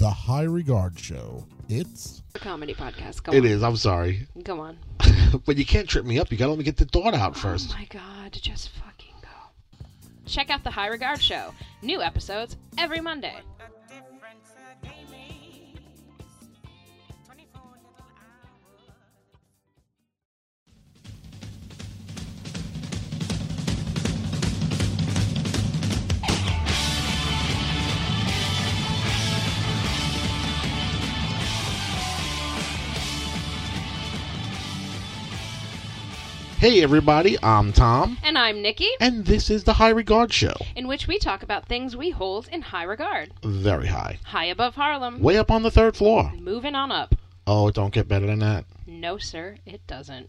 The High Regard Show. It's a comedy podcast. Go It on. is. I'm sorry, Go on. but you can't trip me up. You got to let me get the thought out oh first. Oh my god, just fucking go. Check out the High Regard Show. New episodes every Monday. Hey, everybody. I'm Tom, And I'm Nikki, and this is the High Regard Show. in which we talk about things we hold in high regard. Very high, High above Harlem. way up on the third floor. Moving on up. Oh, it don't get better than that. No, sir, it doesn't.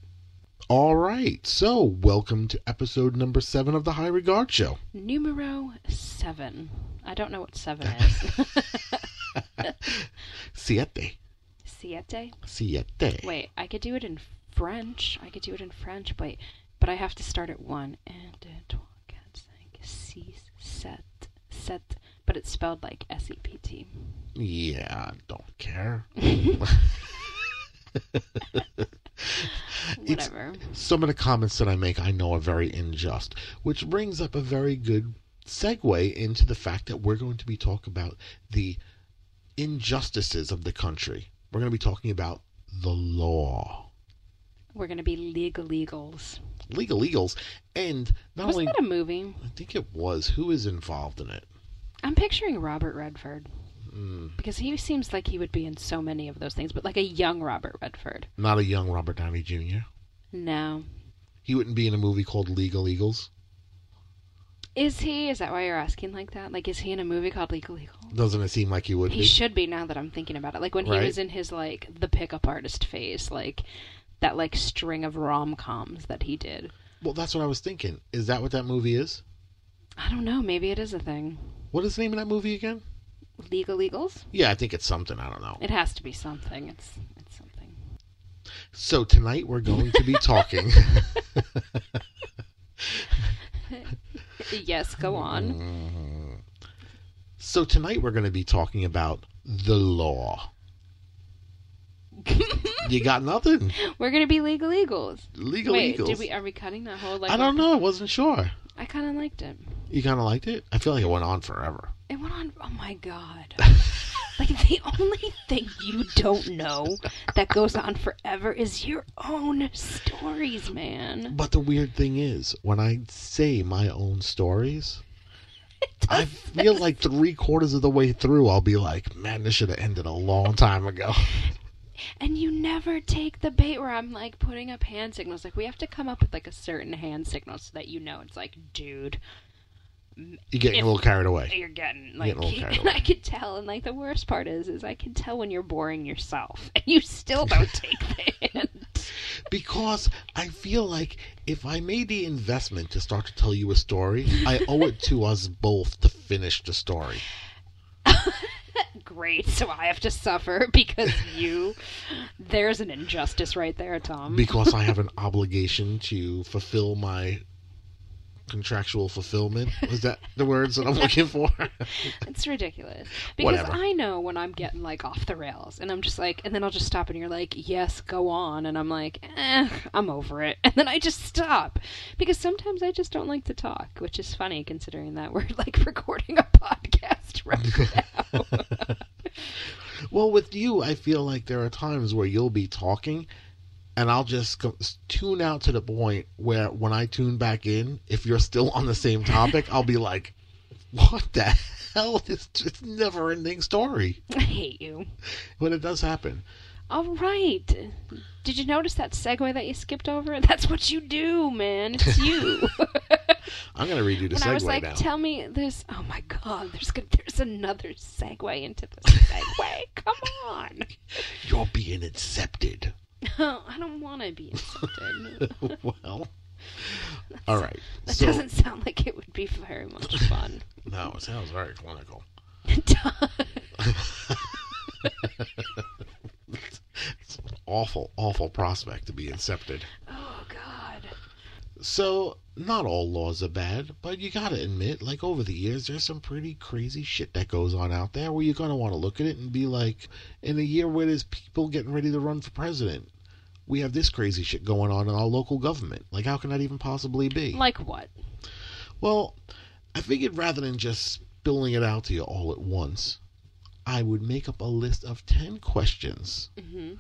All right. So, welcome to episode number seven of the High Regard Show. Numero seven. I don't know what seven is. Siete. Siete? Siete. Wait, I could do it in French. I could do it in French, but but I have to start at one. And deux, trois, quatre, cinq, six, sept, sept. But it's spelled like S E P T. Yeah, don't care. Whatever. Some of the comments that I make I know are very unjust, which brings up a very good segue into the fact that we're going to be talking about the injustices of the country. We're going to be talking about the law, We're gonna be legal legals. legal legals, and not Wasn't only that a movie? I think it was who is involved in it. I'm picturing Robert Redford Mm, because he seems like he would be in so many of those things, but like a young Robert Redford. not a young Robert Downey Jr. No, He wouldn't be in a movie called Legal Eagles. is he? Is that why you're asking like that? Like, is he in a movie called Legal Legal? Doesn't it seem like he would He be? should be now that I'm thinking about it. Like when he was in his like the pickup artist phase, like that like string of rom coms that he did. well, that's what I was thinking. Is that what that movie is? I don't know. Maybe it is a thing. What is the name of that movie again? Legal Eagles. Yeah, I think it's something. I don't know. It has to be something. It's it's something. So tonight we're going to be talking. yes, go on. So tonight we're going to be talking about the law. You got nothing. We're gonna be Legal Eagles. Legal Wait, Eagles. did we? Are we cutting that whole like? I don't know. I wasn't sure. I kind of liked it. You kind of liked it. I feel like it went on forever. It went on. Oh my god. like the only thing you don't know that goes on forever is your own stories, man. But the weird thing is, when I say my own stories, I feel like three quarters of the way through, I'll be like, "Man, this should have ended a long time ago." And you never take the bait where I'm like putting up hand signals. Like we have to come up with like a certain hand signal so that you know it's like, dude, You're getting If- a little carried away. you're getting Getting like, carried and I could tell. And like the worst part is, is I can tell when you're boring yourself, and you still don't take the hint. Because I feel like if I made the investment to start to tell you a story, I owe it to us both to finish the story. Great, so I have to suffer because you. There's an injustice right there, Tom. Because I have an obligation to fulfill my contractual fulfillment. Was that the words that I'm looking for? It's ridiculous. Because Whatever. I know when I'm getting like off the rails and I'm just like and then I'll just stop and you're like, Yes, go on and I'm like, eh, I'm over it and then I just stop. Because sometimes I just don't like to talk, which is funny considering that we're like recording a podcast right now. well, with you, I feel like there are times where you'll be talking and I'll just go, tune out to the point where when I tune back in, if you're still on the same topic, I'll be like, what the hell? It's just never ending story. I hate you. When it does happen. All right. Did you notice that segue that you skipped over? That's what you do, man. It's you. I'm going to redo the when segue I was like, now. "Tell me this." Oh my God, there's go- there's another segue into the segue. Come on. You're being incepted. I don't want to be insulted. well, all right. That so, doesn't sound like it would be very much fun. no, it sounds very clinical. It's an awful, awful prospect to be incepted. oh God. So, not all laws are bad, but you gotta admit, like over the years, there's some pretty crazy shit that goes on out there where you're gonna want to look at it and be like, in a year where there's people getting ready to run for president, we have this crazy shit going on in our local government. Like, how can that even possibly be? Like what? Well, I figured rather than just spilling it out to you all at once, I would make up a list of 10 questions hmm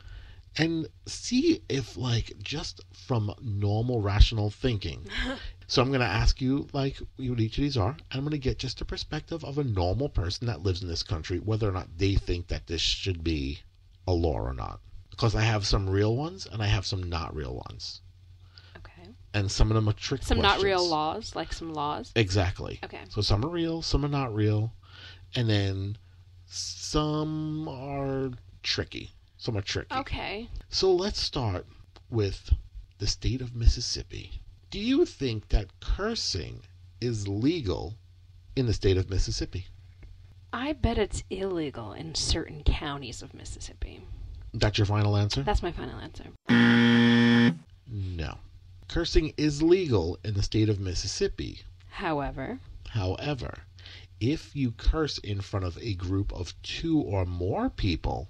and see if, like, just from normal rational thinking. so I'm going to ask you, like, what each of these are, and I'm going to get just a perspective of a normal person that lives in this country, whether or not they think that this should be a law or not. Because I have some real ones and I have some not real ones. Okay. And some of them are trick Some not real laws, like some laws. Exactly. Okay. So some are real, some are not real, and then some are tricky. Some are tricky. Okay. So let's start with the state of Mississippi. Do you think that cursing is legal in the state of Mississippi? I bet it's illegal in certain counties of Mississippi. That's your final answer? That's my final answer. No. Cursing is legal in the state of Mississippi. However, However, if you curse in front of a group of two or more people,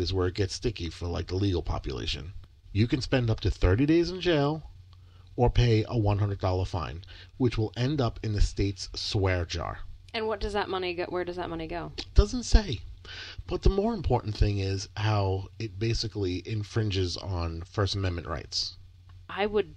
is where it gets sticky for like the legal population. You can spend up to 30 days in jail or pay a $100 fine, which will end up in the state's swear jar. and what does that money go? Where does that money go? Doesn't say. But the more important thing is how it basically infringes on First Amendment rights. I would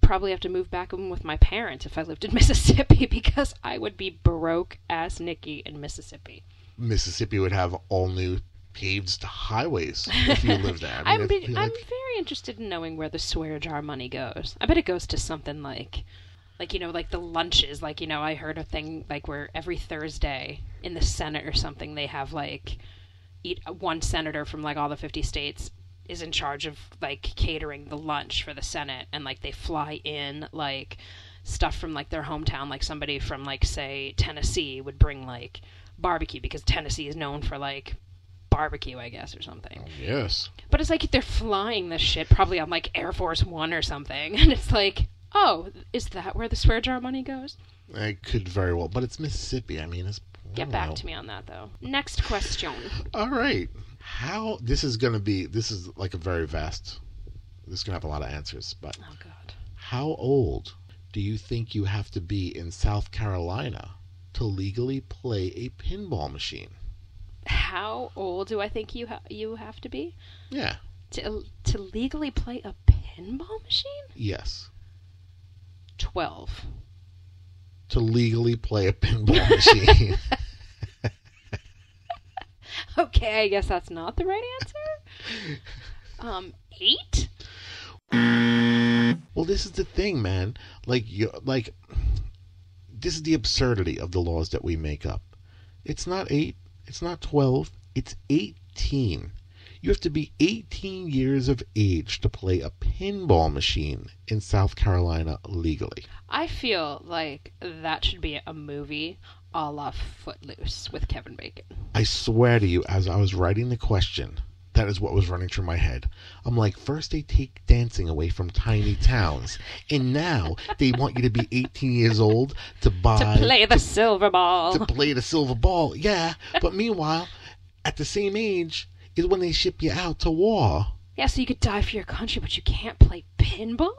probably have to move back in with my parents if I lived in Mississippi because I would be broke ass Nikki in Mississippi. Mississippi would have all new paved highways if you live there. I I'm, mean, be- it'd I'm very interested in knowing where the swear jar money goes. I bet it goes to something like, like you know, like the lunches. Like you know, I heard a thing like where every Thursday in the Senate or something they have like, eat one senator from like all the 50 states is in charge of like catering the lunch for the Senate, and like they fly in like stuff from like their hometown. Like somebody from like say Tennessee would bring like barbecue because Tennessee is known for like barbecue, I guess, or something. Oh, yes. But it's like they're flying this shit probably on like Air Force One or something, and it's like, oh, is that where the swear jar money goes? It could very well, but it's Mississippi. I mean, it's. Get back know. to me on that though. Next question. All right. How this is going to be? This is like a very vast. This is going to have a lot of answers, but Oh God. how old do you think you have to be in South Carolina to legally play a pinball machine? How old do I think you ha- you have to be Yeah. to to legally play a pinball machine? Yes. Twelve. To legally play a pinball machine. Okay, I guess that's not the right answer. Um, eight. Well, this is the thing, man. Like you like this is the absurdity of the laws that we make up. It's not 8, it's not 12, it's 18. You have to be 18 years of age to play a pinball machine in South Carolina legally. I feel like that should be a movie a la Footloose with Kevin Bacon. I swear to you, as I was writing the question, that is what was running through my head. I'm like, first they take dancing away from tiny towns, and now they want you to be 18 years old to buy to play the silver ball. to play the silver ball. Yeah, but meanwhile, at the same age is when they ship you out to war. Yeah, so you could die for your country, but you can't play pinball?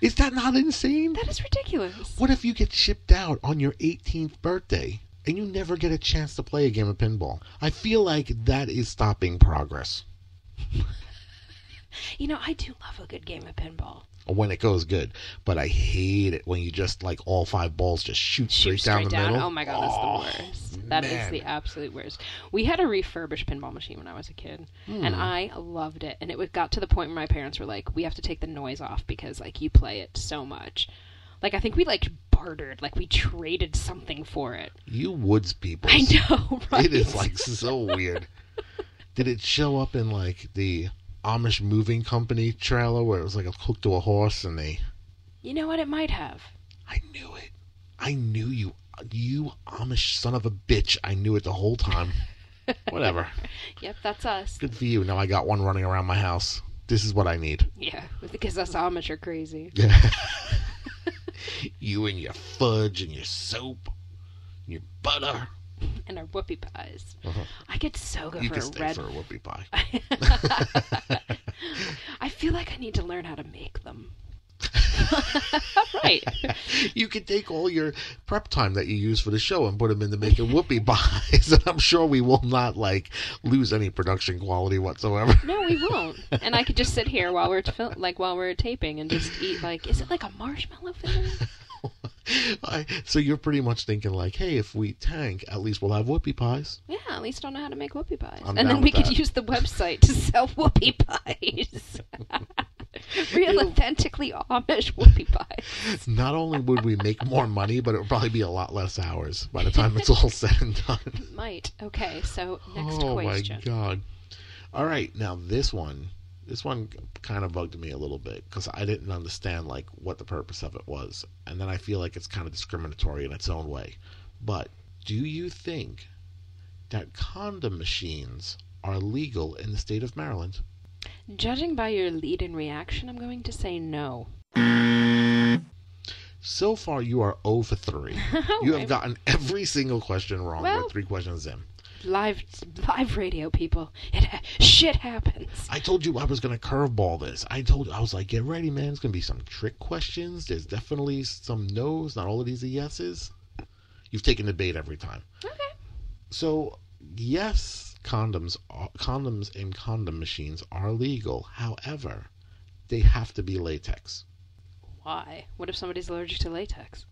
Is that not insane? That is ridiculous. What if you get shipped out on your 18th birthday and you never get a chance to play a game of pinball? I feel like that is stopping progress You know, I do love a good game of pinball. when it goes good, but I hate it when you just like all five balls just shoot straight, Shoot down straight the down. middle. Oh my god, that's the worst. That is man. the absolute worst. We had a refurbished pinball machine when I was a kid, Hmm. and I loved it. And it got to the point where my parents were like, "We have to take the noise off because like you play it so much." Like I think we like bartered, like we traded something for it. You woods people. I know, right? It is like so weird. Did it show up in like the Amish moving company trailer where it was like a hooked to a horse and they You know what? It might have. I knew it. I knew you you Amish son of a bitch. I knew it the whole time. Whatever. Yep, that's us. Good for you. Now I got one running around my house. This is what I need. Yeah, because us Amish are crazy. Yeah. You and your fudge and your soap, and your butter. And our whoopie pies. Uh-huh. I could so go You for a red. for a whoopie pie. I feel like I need to learn how to make them. right. you can take all your prep time that you use for the show and put them into making whoopie pies, and I'm sure we will not like lose any production quality whatsoever. No, we won't. And I could just sit here while we're fil- like while we're taping and just eat like is it like a marshmallow filling? I, so you're pretty much thinking like, hey, if we tank, at least we'll have whoopie pies. Yeah, at least I know how to make whoopie pies. I'm and then we with could use the website to sell whoopie pies. Real authentically Amish whoopie pies. Not only would we make more money, but it would probably be a lot less hours by the time it's all said and done. Might. Okay, so next oh question. my god! All right, now this one, this one kind of bugged me a little bit because I didn't understand like what the purpose of it was, and then I feel like it's kind of discriminatory in its own way. But do you think that condom machines are legal in the state of Maryland? Judging by your lead in reaction, I'm going to say no. So far, you are 0 for 3. You have gotten every single question wrong Well- with three questions in. Live live radio people. It ha- shit happens. I told you I was going to curveball this. I told you I was like, get ready, man. It's going to be some trick questions. There's definitely some no's. Not all of these are yeses. You've taken the bait every time. Okay. So, yes, condoms, are, condoms and condom machines are legal. However, they have to be latex. Why? What if somebody's allergic to latex?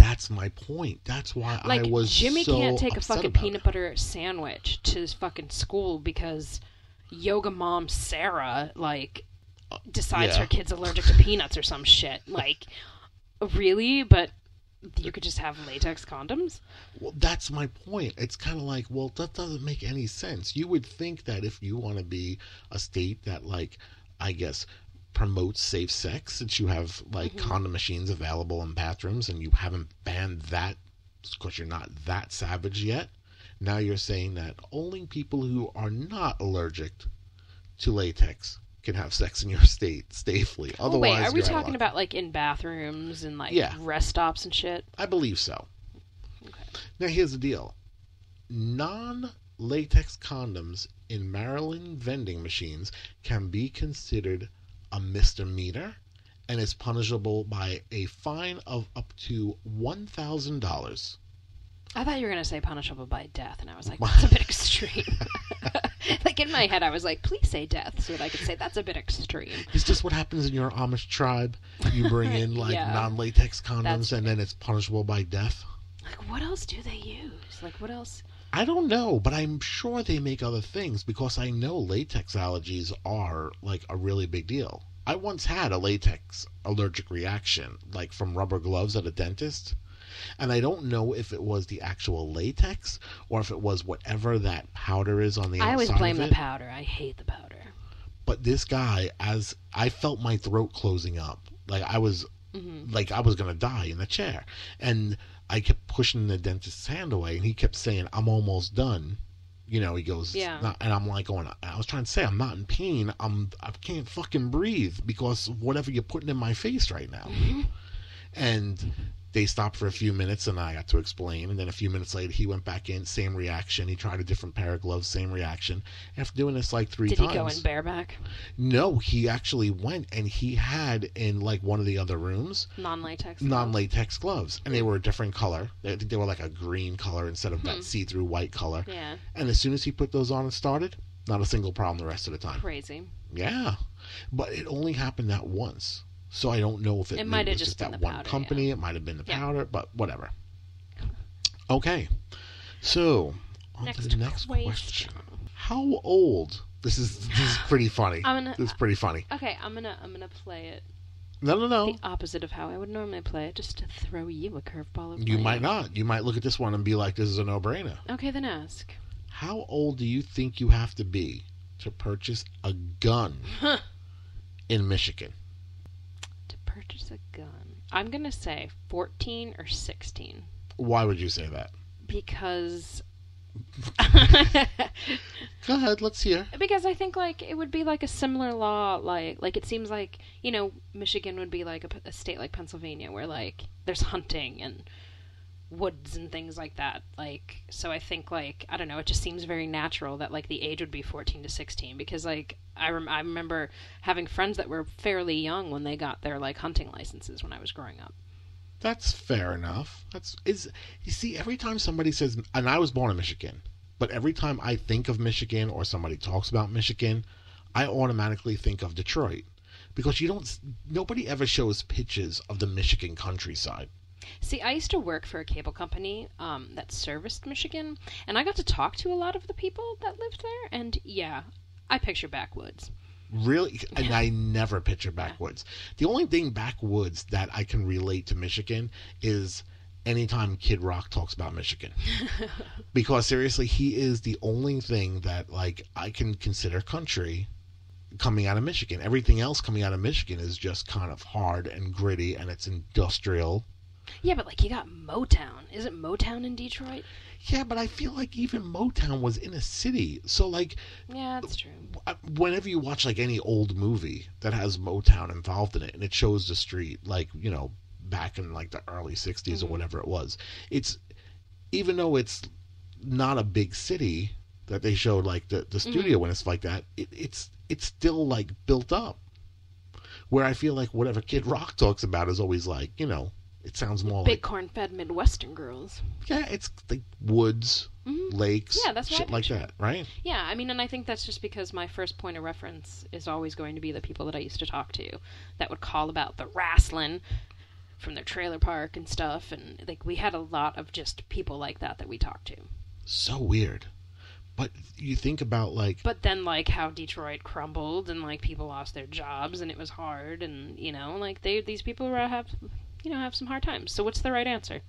That's my point. That's why Like I was Jimmy so can't take a fucking peanut it. butter sandwich to his fucking school because yoga mom Sarah like decides yeah. her kid's allergic to peanuts or some shit. Like, really? But you could just have latex condoms? Well, that's my point. It's kind of like, well, that doesn't make any sense. You would think that if you want to be a state that, like, I guess, promotes safe sex, since you have like mm-hmm. condom machines available in bathrooms, and you haven't banned that because you're not that savage yet. Now you're saying that only people who are not allergic to latex can have sex in your state safely. Oh, Otherwise, wait, are we you're out of talking about like in bathrooms and like Yeah. rest stops and shit? I believe so. Okay. Now here's the deal: non-latex condoms in Maryland vending machines can be considered a misdemeanor and is punishable by a fine of up to one thousand dollars. I thought you were gonna say punishable by death, and I was like, that's a bit extreme. like in my head, I was like, please say death, so that I could say that's a bit extreme. Is this what happens in your Amish tribe? You bring in like Yeah. non-latex condoms That's and then it's punishable by death. Like, what else do they use? Like, what else? I don't know, but I'm sure they make other things because I know latex allergies are like a really big deal. I once had a latex allergic reaction, like from rubber gloves at a dentist. And I don't know if it was the actual latex or if it was whatever that powder is on the inside. I always outside blame the powder. I hate the powder. But this guy, as I felt my throat closing up, like I was hmm like I was gonna die in the chair, and I kept pushing the dentist's hand away, and he kept saying, "I'm almost done." You know, he goes, Yeah. And I'm like going, I was trying to say, I'm not in pain. I'm, I can't fucking breathe because whatever you're putting in my face right now. Mm-hmm. And they stopped for a few minutes, and I got to explain. And then a few minutes later, he went back in, same reaction. He tried a different pair of gloves, same reaction. After doing this like three Did times, Did he go in bareback? no, he actually went and he had in like one of the other rooms Non-latex. non-latex gloves, and they were a different color. They, they were like a green color instead of Hmm. that see-through white color. Yeah, And as soon as he put those on and started, not a single problem the rest of the time. crazy. Yeah, but it only happened that once, so I don't know if it, It might have just been that the one powder, company. It might have been the Yeah. powder, but whatever. Okay, so on to Next the next question. question. How old? This is this is pretty funny. I'm gonna. This is pretty funny. Uh, okay, I'm gonna I'm gonna play it No, no, no. the opposite of how I would normally play it, just to throw you a curveball. of You might not. You might look at this one and be like, "This is a no-brainer." Okay, then ask. How old do you think you have to be to purchase a gun in Michigan? To purchase a gun, I'm gonna say 14 or 16 Why would you say that? because Because Go ahead, let's hear. because I think like it would be like a similar law, like like it seems like you know Michigan would be like a state like Pennsylvania where like there's hunting and woods and things like that. Like so, I think like I don't know, it just seems very natural that like the age would be 14 to 16 because like I rem- I remember having friends that were fairly young when they got their like hunting licenses when I was growing up. That's fair enough. That's is you see every time somebody says and I was born in Michigan, but every time I think of Michigan or somebody talks about Michigan, I automatically think of Detroit because you don't nobody ever shows pictures of the Michigan countryside. See, I used to work for a cable company um, that serviced Michigan, and I got to talk to a lot of the people that lived there. And yeah, I picture backwoods. Really, and I never picture backwoods. The only thing backwoods that I can relate to Michigan is anytime Kid Rock talks about Michigan. because seriously, he is the only thing that like I can consider country coming out of Michigan. Everything else coming out of Michigan is just kind of hard and gritty and it's industrial. Yeah, but like you got Motown. Isn't Motown in Detroit? Yeah, but I feel like even Motown was in a city. So like Yeah, that's true. uh, whenever you watch like any old movie that has Motown involved in it and it shows the street like you know back in like the early 60s or Mhm. whatever it was it's even though it's not a big city that they showed like the, the studio when it's like that it, it's it's still like built up where i feel like whatever kid rock talks about is always like you know it sounds more like Big like corn-fed Midwestern girls. yeah it's like woods hmm lakes Yeah, that's shit like that right Yeah, I mean, and I think that's just because my first point of reference is always going to be the people that I used to talk to that would call about the wrestling from their trailer park and stuff, and like we had a lot of just people like that that we talked to. so weird but you think about like But then, like how Detroit crumbled and like people lost their jobs and it was hard, and you know, like they these people were- have you know have some hard times. So what's the right answer?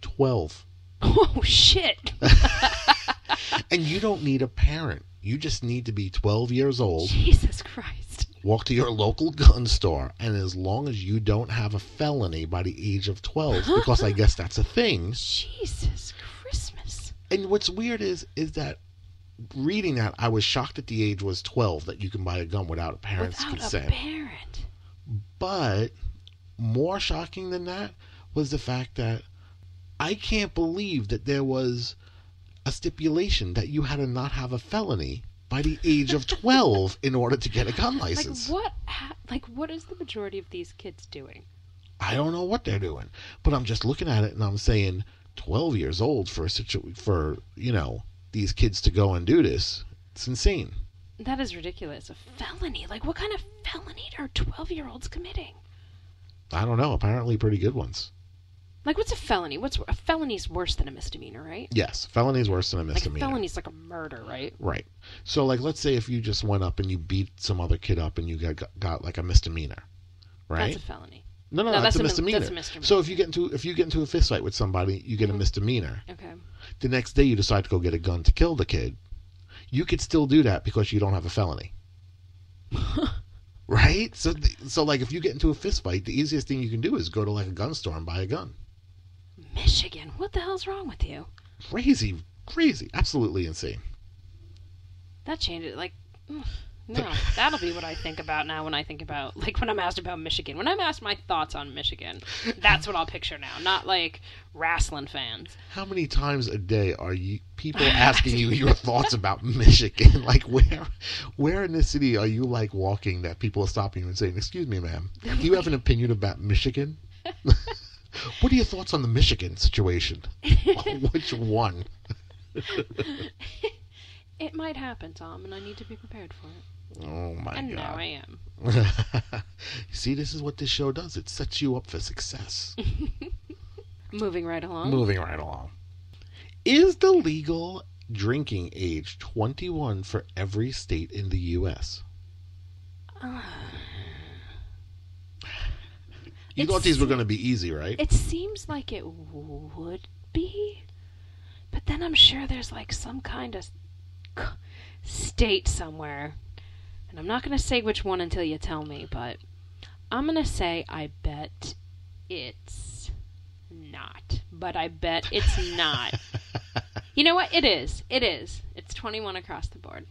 12 Oh shit! and you don't need a parent. You just need to be 12 years old, Jesus Christ! walk to your local gun store, and as long as you don't have a felony by the age of 12, because I guess that's a thing. Jesus Christmas! And what's weird is is that reading that I was shocked that the age was 12 that you can buy a gun without a parent's Without consent. a parent. But more shocking than that was the fact that I can't believe that there was a stipulation that you had to not have a felony by the age of 12 in order to get a gun license. Like what? Like what is the majority of these kids doing? I don't know what they're doing, but I'm just looking at it and I'm saying 12 years old for a situ- for, you know, these kids to go and do this. It's insane. That is ridiculous. A felony? Like what kind of felony are twelve-year-olds committing? I don't know, apparently pretty good ones. Like what's a felony? What's a felony's worse than a misdemeanor, right? Yes, felony's worse than a misdemeanor. Like a felony's like a murder, right? Right. So, like, let's say if you just went up and you beat some other kid up and you got, got, got like a misdemeanor, right? That's a felony. no, no, no, that's, that's a a misdemeanor. that's a misdemeanor. So if you get into if you get into a fist fight with somebody, you get a Mhm. misdemeanor. Okay. The next day you decide to go get a gun to kill the kid. You could still do that because you don't have a felony. Right? So, th- so like, if you get into a fist fight, the easiest thing you can do is go to like a gun store and buy a gun. Michigan. What the hell's wrong with you? Crazy, crazy, absolutely insane. That changed it. Like, ugh, no, that'll be what I think about now when I think about like when I'm asked about Michigan. When I'm asked my thoughts on Michigan, that's what I'll picture now. Not like wrestling fans. How many times a day are you people asking you your thoughts about Michigan? Like where where in the city are you like walking that people are stopping you and saying, "Excuse me, ma'am, do you have an opinion about Michigan?" what are your thoughts on the Michigan situation? Which one? It might happen, Tom, and I need to be prepared for it. Oh my god. and now. I am. See, this is what this show does. It sets you up for success. Moving right along. Moving right along. Is the legal drinking age 21 for every state in the U.S.? You thought these were going to be easy, right? It seems like it would be, but then I'm sure there's like some kind of state somewhere, and I'm not going to say which one until you tell me, but I'm going to say I bet it's not. But I bet it's not. You know what? It is. It is. It's 21 across the board.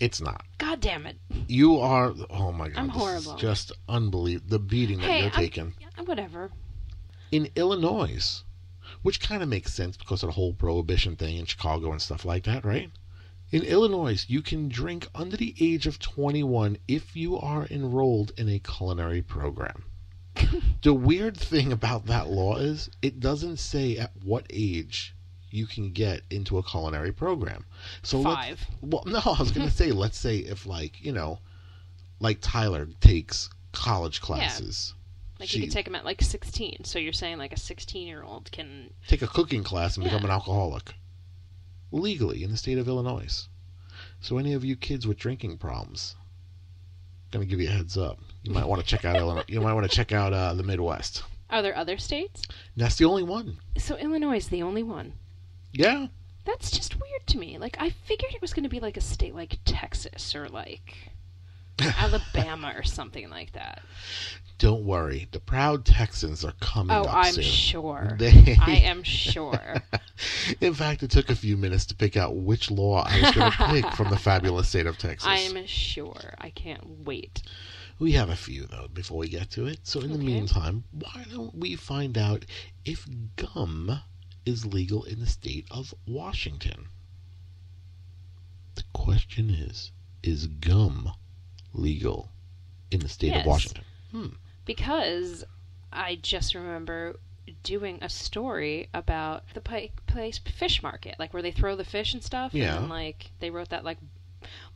It's not. God damn it. You are. Oh my god. I'm horrible. just unbelievable. The beating that Hey, you're I'm- taking Yeah, whatever. in Illinois, which kind of makes sense because of the whole prohibition thing in Chicago and stuff like that, right? In Illinois, you can drink under the age of 21 if you are enrolled in a culinary program. the weird thing about that law is it doesn't say at what age you can get into a culinary program. So Five. well, no, I was going to say, let's say if like you know, like Tyler takes college classes, Like She- you could take them at like 16. So you're saying like a 16 year old can. take a cooking class and become an alcoholic legally in the state of Illinois. So any of you kids with drinking problems, going to give you a heads up. You might want to check out Illinois. You might want to check out uh, the Midwest. Are there other states? That's the only one. So Illinois is the only one. Yeah. That's just weird to me. Like I figured it was going to be like a state like Texas or like Alabama or something like that. Don't worry. The proud Texans are coming Oh, I'm soon. sure. They- I am sure. In fact, it took a few minutes to pick out which law I was going to pick from the fabulous state of Texas. I'm sure. I can't wait. We have a few though before we get to it. So in the Okay. meantime, why don't we find out if gum is legal in the state of Washington? The question is, is gum legal in the state Yes. of Washington? Hmm. because I just remember doing a story about the Pike Place fish market, like where they throw the fish and stuff. Yeah. And like they wrote that like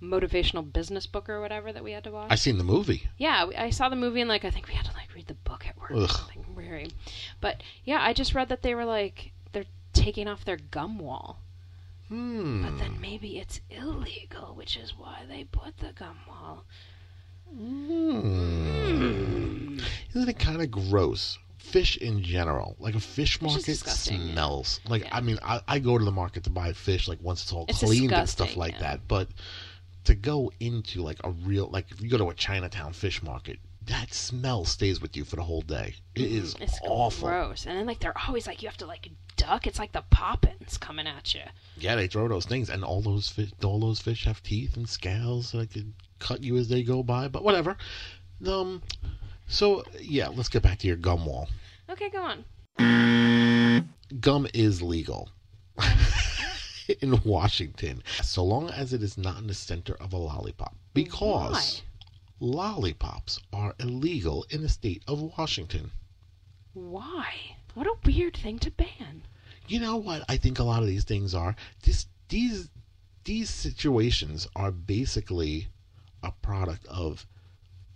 motivational business book or whatever that we had to watch. I seen the movie. yeah, I saw the movie and like I think we had to like read the book at work or Ugh. something weird. But yeah, I just read that they were like they're taking off their gum wall. Hmm. But then maybe it's illegal, which is why they put the gum wall. Hmm. Isn't it kind of gross? Fish in general, like a fish market, disgusting, yeah. smells. Like Yeah. I mean, I, I go to the market to buy fish, like once it's all It's cleaned and stuff like yeah. that. But to go into like a real, like if you go to a Chinatown fish market, that smell stays with you for the whole day. It is Mm, it's awful. gross. And then like they're always like you have to like duck. It's like the poppins coming at you. Yeah, they throw those things, and all those fish, all those fish have teeth and scales that could cut you as they go by. But whatever. Um. So yeah, let's get back to your gum wall. Okay, go on. gum is legal in Washington so long as it is not in the center of a lollipop because lollipops are illegal in the state of Washington. Why? What a weird thing to ban. You know what I think a lot of these things are this these these situations are basically a product of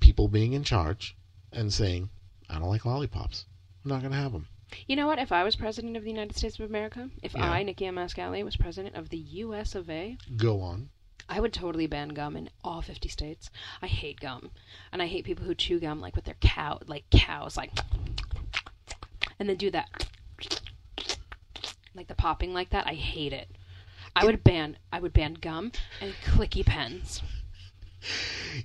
people being in charge and saying I don't like lollipops. I'm not going to have them. You know what? If I was president of the United States of America, if Yeah. I, Nikki M. Mascali, was president of the U.S. of A., Go on. I would totally ban gum in all 50 states. I hate gum. And I hate people who chew gum like with their cow, like cows, like, and then do that, like the popping like that. I hate it. I would ban, I would ban gum and clicky pens.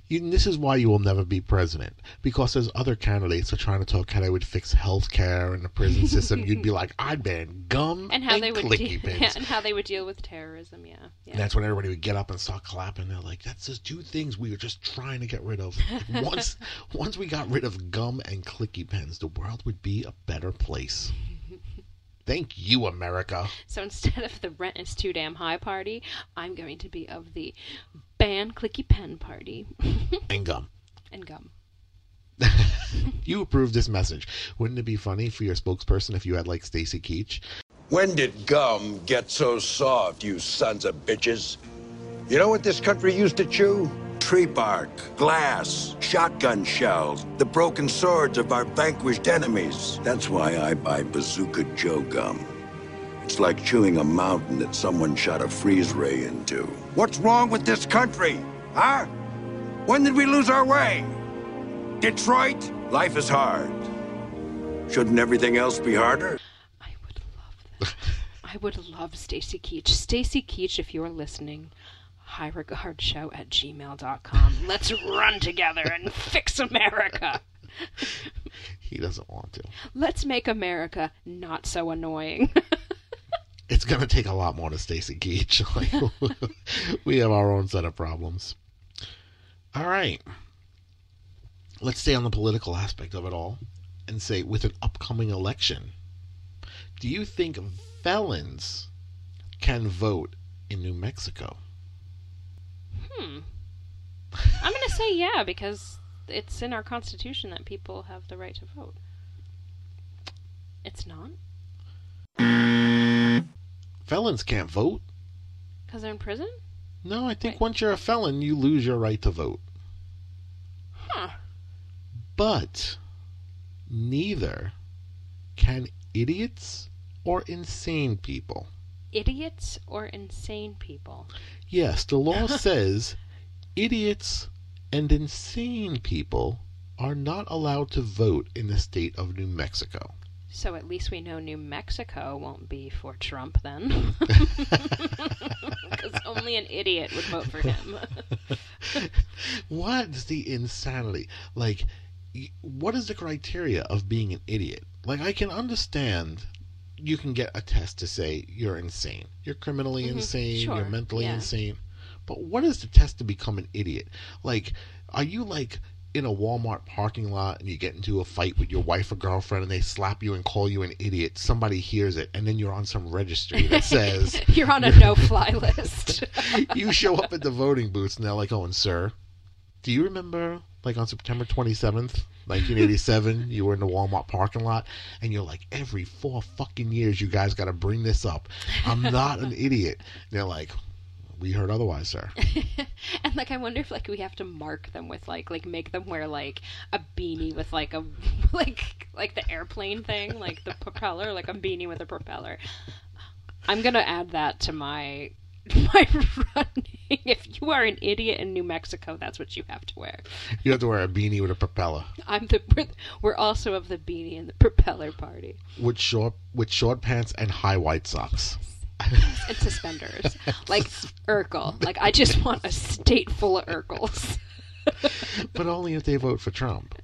You, this is why you will never be president because there's other candidates are trying to talk how they would fix health care and the prison system. You'd be like, I'd ban gum And how they would clicky deal, pins. and how they would deal with terrorism. Yeah, And that's when everybody would get up and start clapping. They're like, "That's just two things we were just trying to get rid of. once, once we got rid of gum and clicky pens, the world would be a better place." Thank you, America. So instead of the rent is too damn high party, I'm going to be of the ban clicky pen party And gum. and gum. You approved this message. Wouldn't it be funny for your spokesperson if you had like Stacy Keach? When did gum get so soft, you sons of bitches? You know what this country used to chew? Tree bark, glass, shotgun shells, the broken swords of our vanquished enemies. That's why I buy Bazooka Joe gum. It's like chewing a mountain that someone shot a freeze ray into. What's wrong with this country? Huh? When did we lose our way? Detroit? Life is hard. Shouldn't everything else be harder? I would love that. I would love Stacy Keach. Stacy Keach, if you're listening, highregardshow at gmail.com. Let's run together and fix America. He doesn't want to. Let's make America not so annoying. it's going to take a lot more to Stacy Keach. Like, we have our own set of problems. All right. Let's stay on the political aspect of it all and say with an upcoming election, do you think felons can vote in New Mexico? Hmm. I'm going to say yeah because it's in our constitution that people have the right to vote. It's not Felons can't vote. because they're in prison. No, I think once you're a felon, you lose your right to vote. Huh. But neither can idiots or insane people. Idiots or insane people. Yes, the law says idiots and insane people are not allowed to vote in the state of New Mexico. So at least we know New Mexico won't be for Trump then. Because only an idiot would vote for him. what is the insanity? Like, what is the criteria of being an idiot? Like, I can understand you can get a test to say you're insane. You're criminally Mhm, insane, sure, you're mentally yeah. insane. But what is the test to become an idiot? Like, are you like in a Walmart parking lot and you get into a fight with your wife or girlfriend and they slap you and call you an idiot? Somebody hears it and then you're on some registry that says You're on a no-fly list. you show up at the voting booths and they're like, "Oh, and sir, do you remember like on September 27th, 1987, you were in the Walmart parking lot and you're like, every four fucking years you guys got to bring this up. I'm not an idiot." And they're like, "We heard otherwise, sir." and like I wonder if like we have to mark them with like like make them wear like a beanie with like a like like the airplane thing, like the propeller, like a beanie with a propeller. I'm gonna add that to my my running. If you are an idiot in New Mexico, that's what you have to wear. You have to wear a beanie with a propeller, I'm the we're, we're also of the beanie and the propeller party with short with short pants and high white socks. and suspenders like Urkel. Like I just want a state full of Urkels. but only if they vote for Trump.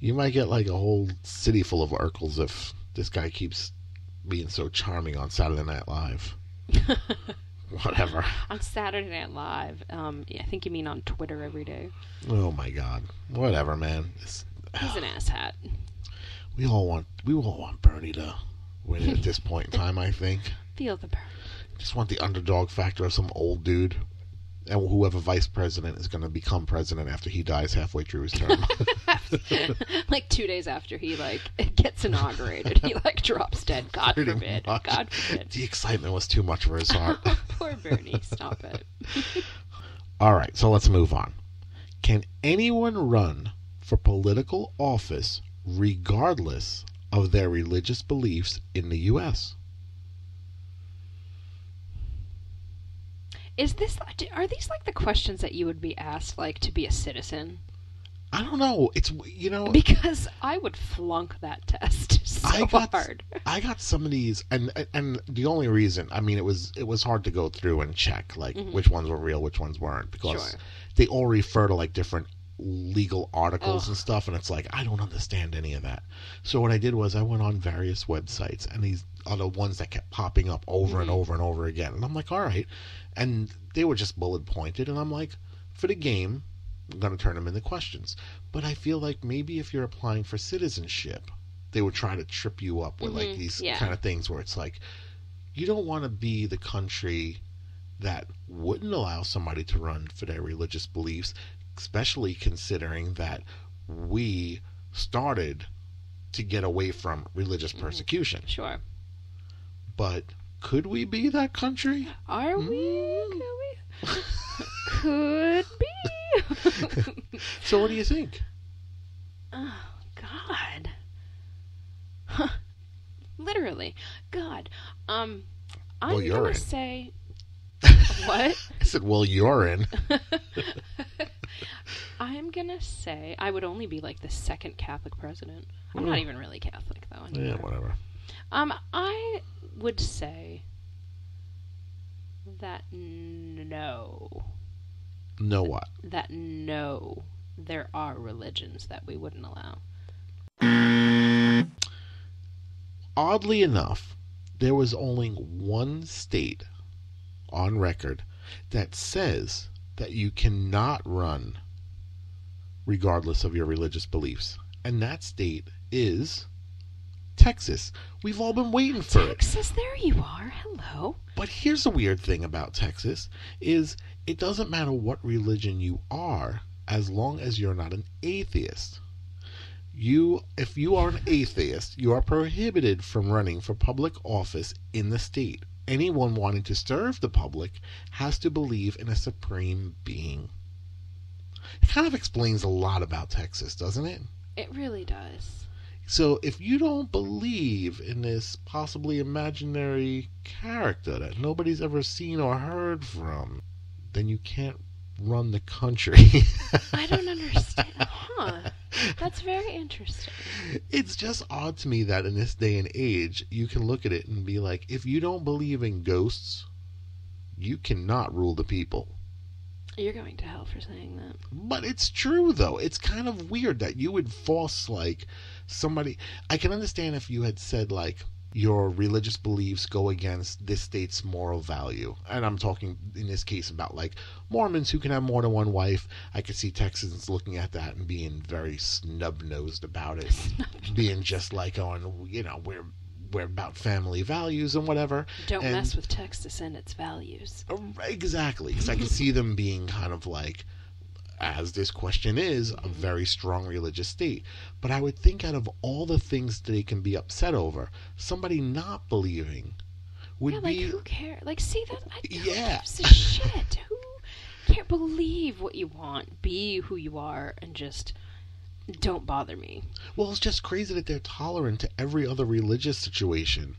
You might get like a whole city full of Urkels if this guy keeps being so charming on Saturday Night Live. Whatever. on Saturday Night Live. Um, yeah, I think you mean on Twitter every day. Oh my God. Whatever, man. It's, He's an asshat. we all want we all want Bernie to win at this point in time. I think. The Bern. Just want the underdog factor of some old dude. And whoever vice president is going to become president after he dies halfway through his term. like two days after he like gets inaugurated, he like drops dead. God Pretty forbid. much. God forbid. The excitement was too much for his heart. Poor Bernie. Stop it. All right, so let's move on. Can anyone run for political office regardless of their religious beliefs in the U.S.? Is this? Are these like the questions that you would be asked like to be a citizen? I don't know. It's you know Because I would flunk that test so I got hard. I got some of these, and and the only reason I mean it was it was hard to go through and check like Mhm. which ones were real, which ones weren't, because Sure. they all refer to like different legal articles Ugh. and stuff, and it's like I don't understand any of that. So what I did was I went on various websites, and these are the ones that kept popping up over and Mhm. over and over again, and I'm like, all right, and they were just bullet pointed, and I'm like, for the game, I'm gonna turn them into questions. But I feel like maybe if you're applying for citizenship, they would try to trip you up with like Mhm, these yeah. kind of things where it's like you don't want to be the country that wouldn't allow somebody to run for their religious beliefs, especially considering that we started to get away from religious Mm-hmm. persecution. Sure. But could we be that country? Are we? Mm. Could we? Could be. So what do you think? oh God. Huh. Literally, God. Um, I'm Well, gonna in. say what? I said, well, you're in. I'm gonna say I would only be like the second Catholic president. I'm not Mm. even really Catholic though. yeah, whatever. Um, I would say that no, No what? that no, there are religions that we wouldn't allow. Oddly enough, there was only one state on record that says that you cannot run regardless of your religious beliefs. And that state is Texas. We've all been waiting for it. Texas, there you are. Hello. But here's the weird thing about Texas is it doesn't matter what religion you are as long as you're not an atheist. You if you are an atheist, you are prohibited from running for public office in the state. Anyone wanting to serve the public has to believe in a supreme being. It kind of explains a lot about Texas, doesn't it? It really does. So if you don't believe in this possibly imaginary character that nobody's ever seen or heard from, then you can't run the country. I don't understand. Huh. That's very interesting. it's just odd to me that in this day and age, you can look at it and be like, if you don't believe in ghosts, you cannot rule the people. You're going to hell for saying that. But it's true though. It's kind of weird that you would force like somebody. I can understand if you had said like your religious beliefs go against this state's moral value, and I'm talking in this case about like Mormons who can have more than one wife. I could see Texans looking at that and being very snub nosed about it, being just like oh, on you know we're we're about family values and whatever. Don't And- mess with Texas and its values. Oh, exactly. Because I can see them being kind of like, as this question is, a mm-hmm. very strong religious state. But I would think out of all the things they can be upset over, somebody not believing would Yeah, like be. who cares? Like, see that? I, Yeah. gives a shit? Who can't believe what you want? Be who you are, and just don't bother me. Well, it's just crazy that they're tolerant to every other religious situation,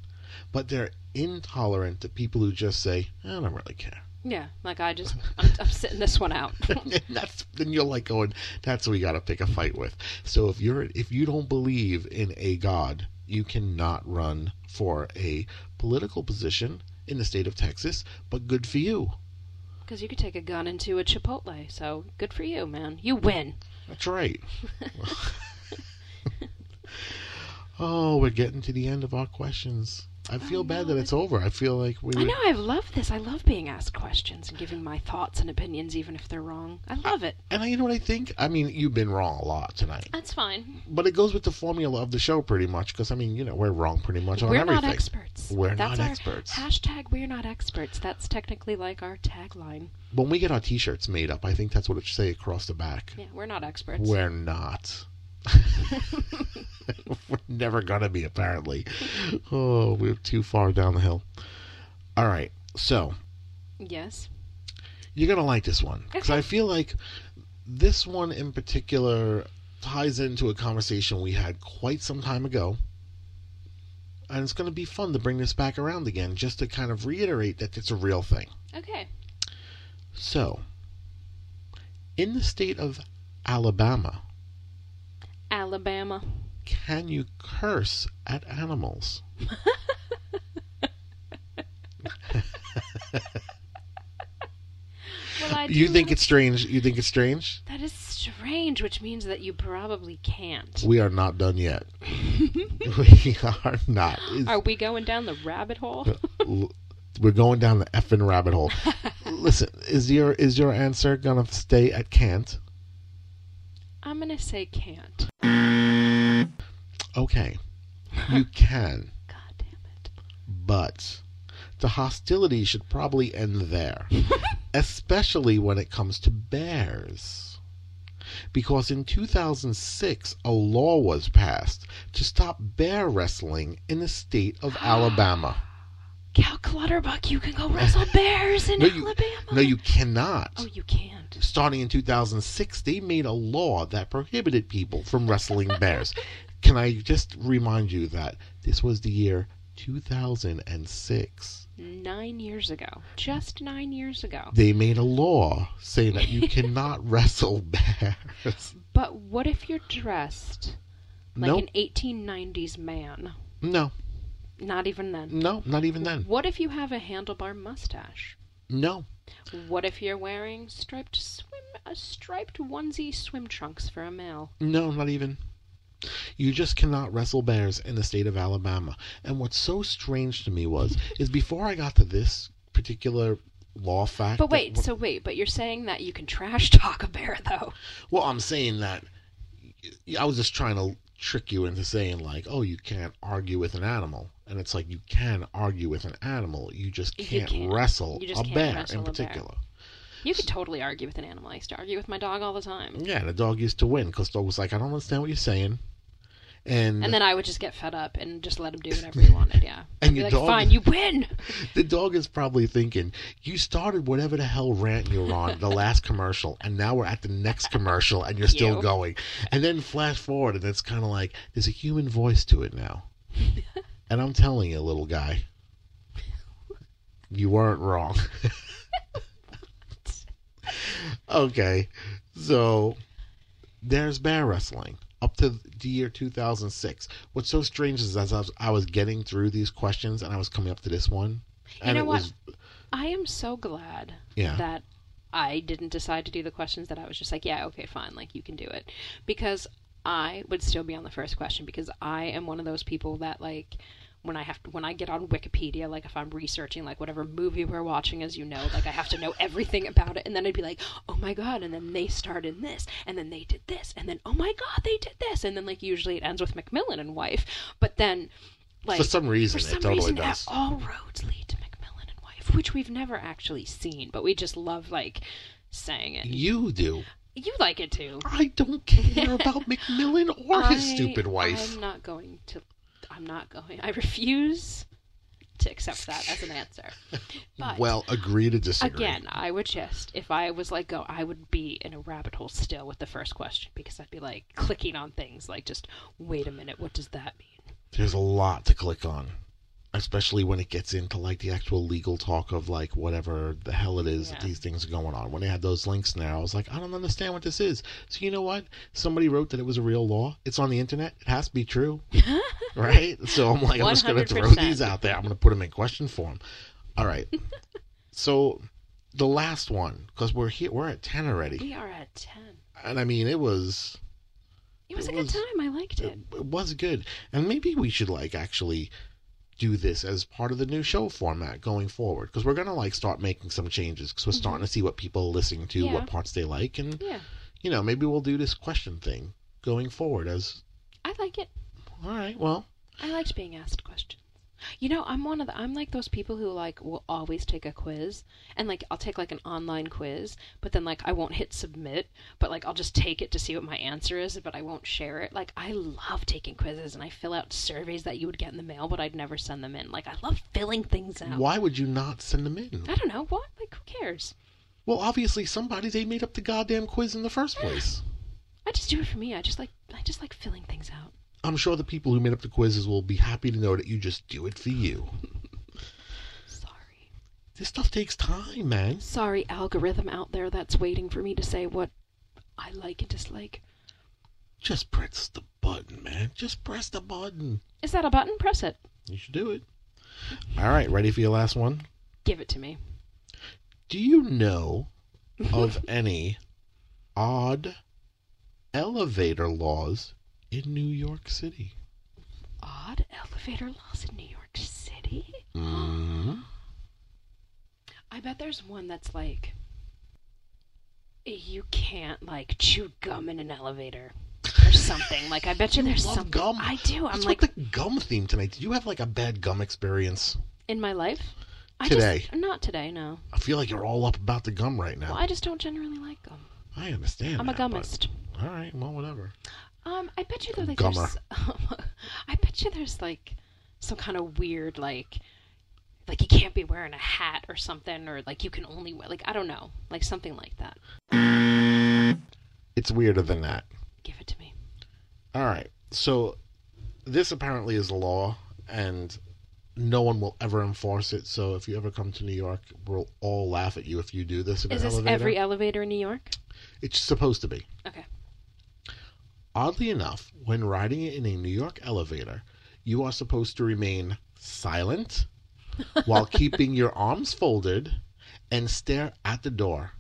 but they're intolerant to people who just say, I don't really care. Yeah, like I just, I'm, I'm sitting this one out. that's then you're like going that's what we got to pick a fight with so if you're if you don't believe in a god you cannot run for a political position in the state of texas but good for you Because you could take a gun into a Chipotle, so good for you, man. You win. that's right oh we're getting to the end of our questions i feel bad that it's over i feel like we I know, I love this. I love being asked questions and giving my thoughts and opinions, even if they're wrong. I love it. and I, you know what i think i mean you've been wrong a lot tonight That's fine. but it goes with the formula of the show pretty much because i mean you know we're wrong pretty much on We're everything not experts. We're That's not experts. Hashtag we're not experts. That's technically like our tagline. when we get our t-shirts made up i think that's what it should say across the back Yeah, we're not experts. we're not we're never gonna be apparently oh we're too far down the hill all right so Yes. you're gonna like this one because Okay. i feel like this one in particular ties into a conversation we had quite some time ago and it's going to be fun to bring this back around again just to kind of reiterate that it's a real thing Okay. So, in the state of Alabama, Alabama. can you curse at animals? Well, You think it's strange? You think it's strange? that is strange, which means that you probably can't. We are not done yet. we are not. It's- Are we going down the rabbit hole? Uh, we're going down the effing rabbit hole. Listen, is your is your answer gonna stay at can't? I'm gonna say can't. Okay, you can, God damn it. but the hostility should probably end there. especially when it comes to bears. Because in 2006, a law was passed to stop bear wrestling in the state of Alabama. Cal Clutterbuck, you can go wrestle bears in No, you, Alabama. no, you cannot. Oh, you can't. Starting in 2006, they made a law that prohibited people from wrestling bears. Can I just remind you that this was the year 2006? Nine years ago. Just nine years ago. They made a law saying that you cannot wrestle bears. But what if you're dressed like Nope. an 1890s man? No, Not even then. no, not even then. What if you have a handlebar mustache? No, What if you're wearing striped swim, a striped onesie swim trunks for a male? no, not even. You just cannot wrestle bears in the state of Alabama. And what's so strange to me was is before I got to this particular law fact. But that- wait, so wait, but you're saying that you can trash talk a bear though? well, I'm saying that I was just trying to trick you into saying like, oh, you can't argue with an animal, and it's like you can argue with an animal. You just can't, can't. wrestle You just a can't bear wrestle in a bear. particular. You could totally argue with an animal. I used to argue with my dog all the time. Yeah, and the dog used to win because the dog was like, I don't understand what you're saying, and, And then I would just get fed up and just let him do whatever he wanted. Yeah. And I'd your like, dog- fine, you win. the dog is probably thinking, you started whatever the hell rant you were on the last commercial, and now we're at the next commercial, and you're still You. going. And then flash forward, and it's kind of like there's a human voice to it now. And I'm telling you, little guy, you weren't wrong. okay, so there's bear wrestling up to the year 2006. What's so strange is as I was, I was getting through these questions and I was coming up to this one, and know it what? was I am so glad Yeah. that I didn't decide to do the questions that I was just like, yeah, okay, fine, like you can do it. Because I would still be on the first question because I am one of those people that like when I have to, when I get on Wikipedia, like if I'm researching like whatever movie we're watching, as you know, like I have to know everything about it, and then I'd be like, oh my god, and then they starred in this, and then they did this, and then oh my god, they did this, and then like usually it ends with McMillan and wife, but then like for some reason for some it totally reason, does. all roads lead to McMillan and Wife, which we've never actually seen, but we just love like saying it. You do. You like it too. I don't care about McMillan or his I- stupid wife. I'm not going to. I'm not going. I refuse to accept that as an answer. But Well, agree to disagree. again, I would just if I was like go, I would be in a rabbit hole still with the first question because I'd be like clicking on things like just wait a minute, what does that mean? there's a lot to click on, especially when it gets into like the actual legal talk of like whatever the hell it is that these things are going on. When they had those links now, I was like, I don't understand what this is. So you know what? Somebody wrote that it was a real law. It's on the internet. It has to be true, right? So I'm like, I'm just going to throw these out there. I'm going to put them in question form. All right. so the last one, because we're here, we're at ten already, We are at ten. and I mean it was It was It a good time. I liked it. it was good. And maybe we should like actually do this as part of the new show format going forward because we're gonna like start making some changes because we're starting to see what people are listening to, Mm-hmm. Yeah. what parts they like, and Yeah, you know maybe we'll do this question thing going forward as I like it. all right. Well, I liked being asked questions. You know, I'm one of the I'm like those people who like will always take a quiz and like I'll take like an online quiz, but then like I won't hit submit, but like I'll just take it to see what my answer is, but I won't share it. Like I love taking quizzes and I fill out surveys that you would get in the mail, but I'd never send them in. Like I love filling things out. why would you not send them in? I don't know what. Like who cares? Well, obviously somebody they made up the goddamn quiz in the first place. I just do it for me. I just like I just like filling things out. I'm sure the people who made up the quizzes will be happy to know that you just do it for you. Sorry. This stuff takes time, man. Sorry, algorithm out there that's waiting for me to say what I like and dislike. Just press the button, man. Just press the button. Is that a button? Press it. You should do it. All right, ready for your last one? Give it to me. Do you know of any odd elevator laws in New York City? Odd elevator laws in New York City? hmm I bet there's one that's like you can't like chew gum in an elevator or something. like I bet you, You there's love something. gum? I do. I'm What's like with the gum theme tonight? Did you have like a bad gum experience? in my life. I Today. Just, not today. No. I feel like you're all up about the gum right now. Well, I just don't generally like gum. I understand. I'm a that, but- gummist. All right, well, whatever. Um, I bet you though like there's, I bet you there's like some kind of weird like, like you can't be wearing a hat or something, or like you can only wear like I don't know, like something like that. It's weirder than that. Give it to me. All right. So this apparently is a law, and no one will ever enforce it. So if you ever come to New York, we'll all laugh at you if you do this in Is an this elevator. every elevator in New York? It's supposed to be. Okay. Oddly enough, when riding in a New York elevator, you are supposed to remain silent while keeping your arms folded and stare at the door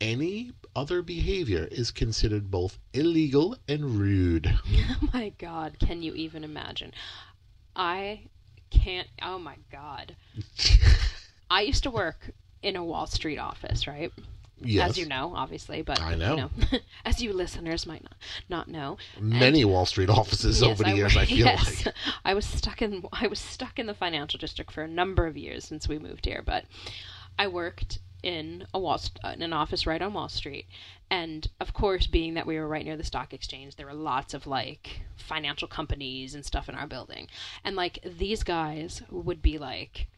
any other behavior is considered both illegal and rude. Oh my god, can you even imagine? I can't. Oh my god. I used to work in a Wall Street office, right? Yes. As you know, obviously, but I know. you know, as you listeners might not not know. Many Wall Street offices Yes, over the I years, I feel yes. like. I was stuck in I was stuck in the financial district for a number of years since we moved here, but I worked in a wall uh, in an office right on Wall Street, and of course, being that we were right near the stock exchange, there were lots of like financial companies and stuff in our building, and like these guys would be like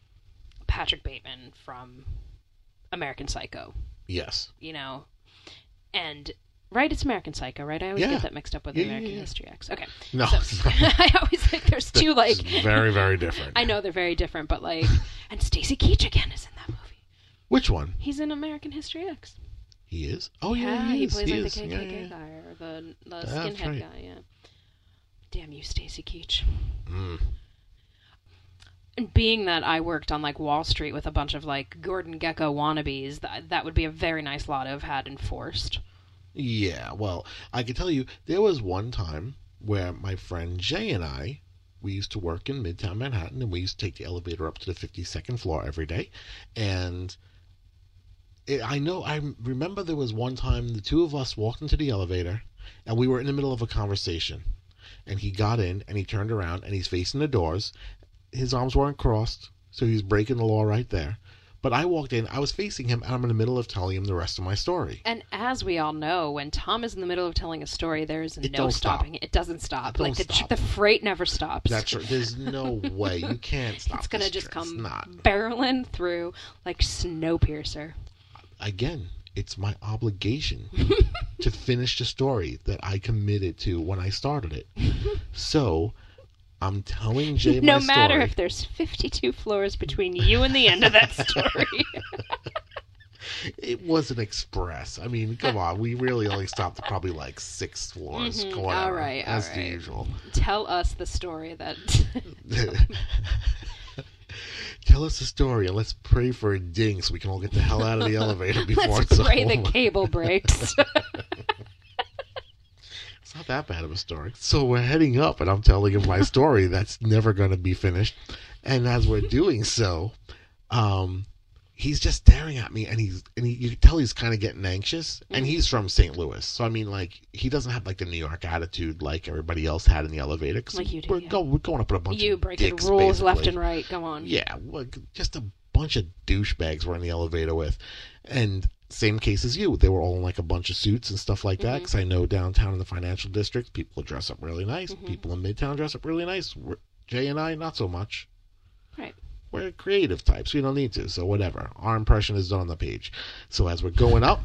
Patrick Bateman from American Psycho, Yes. you know, and. Right, it's American Psycho, right? I always Yeah. get that mixed up with Yeah, American yeah. History X. Okay. No, So- I always think there's two like very, very different. I know they're very different, but like and Stacy Keach again is in that movie. Which one? He's in American History X. He is? Oh, yeah, he, he plays he like is. the KKK guy or the the That's skinhead right. guy. Yeah. Damn you, Stacy Keach. Mm. Being that I worked on like Wall Street with a bunch of like Gordon Gekko wannabes, that that would be a very nice law to have had enforced. Yeah, well, I can tell you, there was one time where my friend Jay and I, we used to work in Midtown Manhattan, and we used to take the elevator up to the 52nd floor every day. And it, I know, I remember there was one time the two of us walked into the elevator, and we were in the middle of a conversation. And he got in, and he turned around, and he's facing the doors. His arms weren't crossed, so he was breaking the law right there. But I walked in, I was facing him, and I'm in the middle of telling him the rest of my story. And as we all know, when Tom is in the middle of telling a story, there is It no don't stop. stopping. it. It doesn't stop. It like don't the, stop. the freight never stops. That's right. There's no way you can't stop. it's gonna this just train. It's come not. barreling through like Snowpiercer. Again, it's my obligation to finish the story that I committed to when I started it. So I'm telling Jay no matter story. if there's 52 floors between you and the end of that story. It was an express. I mean, come on. We really only stopped at probably like six floors. Mhm. Whatever, All right, all as the right. usual. Tell us the story that. Tell us the story and let's pray for a ding so we can all get the hell out of the elevator before Let's it's pray the cable breaks. It's not that bad of a story. So we're heading up, and I'm telling him my story that's never going to be finished. And as we're doing so, um, he's just staring at me, and he's and he, you can tell he's kind of getting anxious. And he's from St. Louis, so I mean, like he doesn't have like the New York attitude like everybody else had in the elevator. 'cause Like you do, we're, yeah. go, we're going up with a bunch you of breaking dicks, rules left and right. Go on. Yeah, just a bunch of douchebags we're in the elevator with, and same case as you. They were all in like a bunch of suits and stuff like that. Because I know downtown in the financial district, people dress up really nice. People in Midtown dress up really nice. We're, Jay and I, not so much. Right. We're creative types. We don't need to. So whatever. Our impression is done on the page. So as we're going up,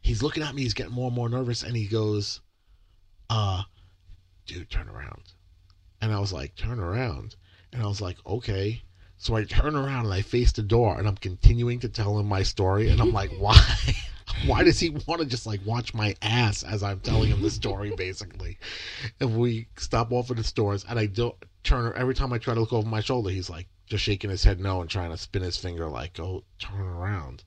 he's looking at me. He's getting more and more nervous, and he goes, "Uh, dude, turn around." And I was like, "Turn around," and I was like, "Okay." So I turn around and I face the door, and I'm continuing to tell him my story, and I'm like, "Why?" Why does he want to just like watch my ass as I'm telling him the story, basically? And we stop off at the stores, and I don't turn. Every time I try to look over my shoulder, he's like just shaking his head no and trying to spin his finger like, "Oh, turn around."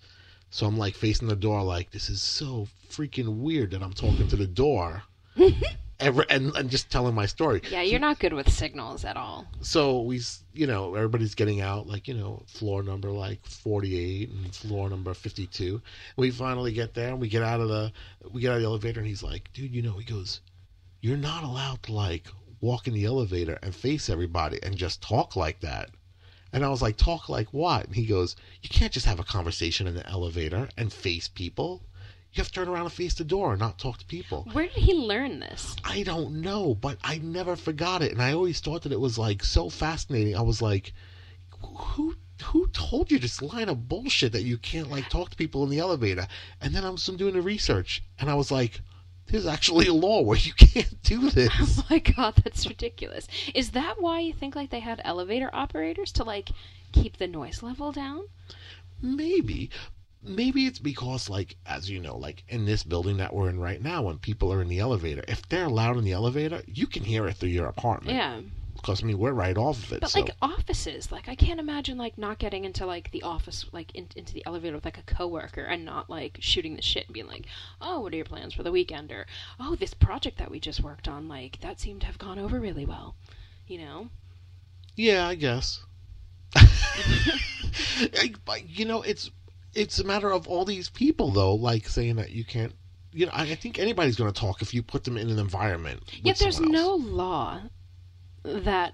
So I'm like facing the door, like this is so freaking weird that I'm talking to the door, ever and, and just telling my story. Yeah, you're not good with signals at all. So we, you know, everybody's getting out, like you know, floor number like 48 and floor number 52. We finally get there, and we get out of the, we get out of the elevator, and he's like, "Dude, you know," he goes, "You're not allowed to like walk in the elevator and face everybody and just talk like that." And I was like, "Talk like what?" And he goes, "You can't just have a conversation in the elevator and face people. You have to turn around and face the door and not talk to people." Where did he learn this? I don't know, but I never forgot it, and I always thought that it was like so fascinating. I was like, who who told you this line of bullshit that you can't like talk to people in the elevator? And then I was doing the research, and I was like, there's actually a law where you can't do this. Oh my god, that's ridiculous. Is that why you think like they had elevator operators to like keep the noise level down? Maybe. Maybe it's because, like, as you know, like in this building that we're in right now, when people are in the elevator, if they're loud in the elevator, you can hear it through your apartment. Yeah. because I mean we're right off of it. But so like offices, like I can't imagine like not getting into like the office, like in, into the elevator with like a coworker and not like shooting the shit and being like, oh, what are your plans for the weekend? Or oh, this project that we just worked on, like that seemed to have gone over really well, you know? yeah, I guess. I- but, you know, it's it's a matter of all these people though, like saying that you can't. You know, I, I think anybody's going to talk if you put them in an environment. Yet there's no law that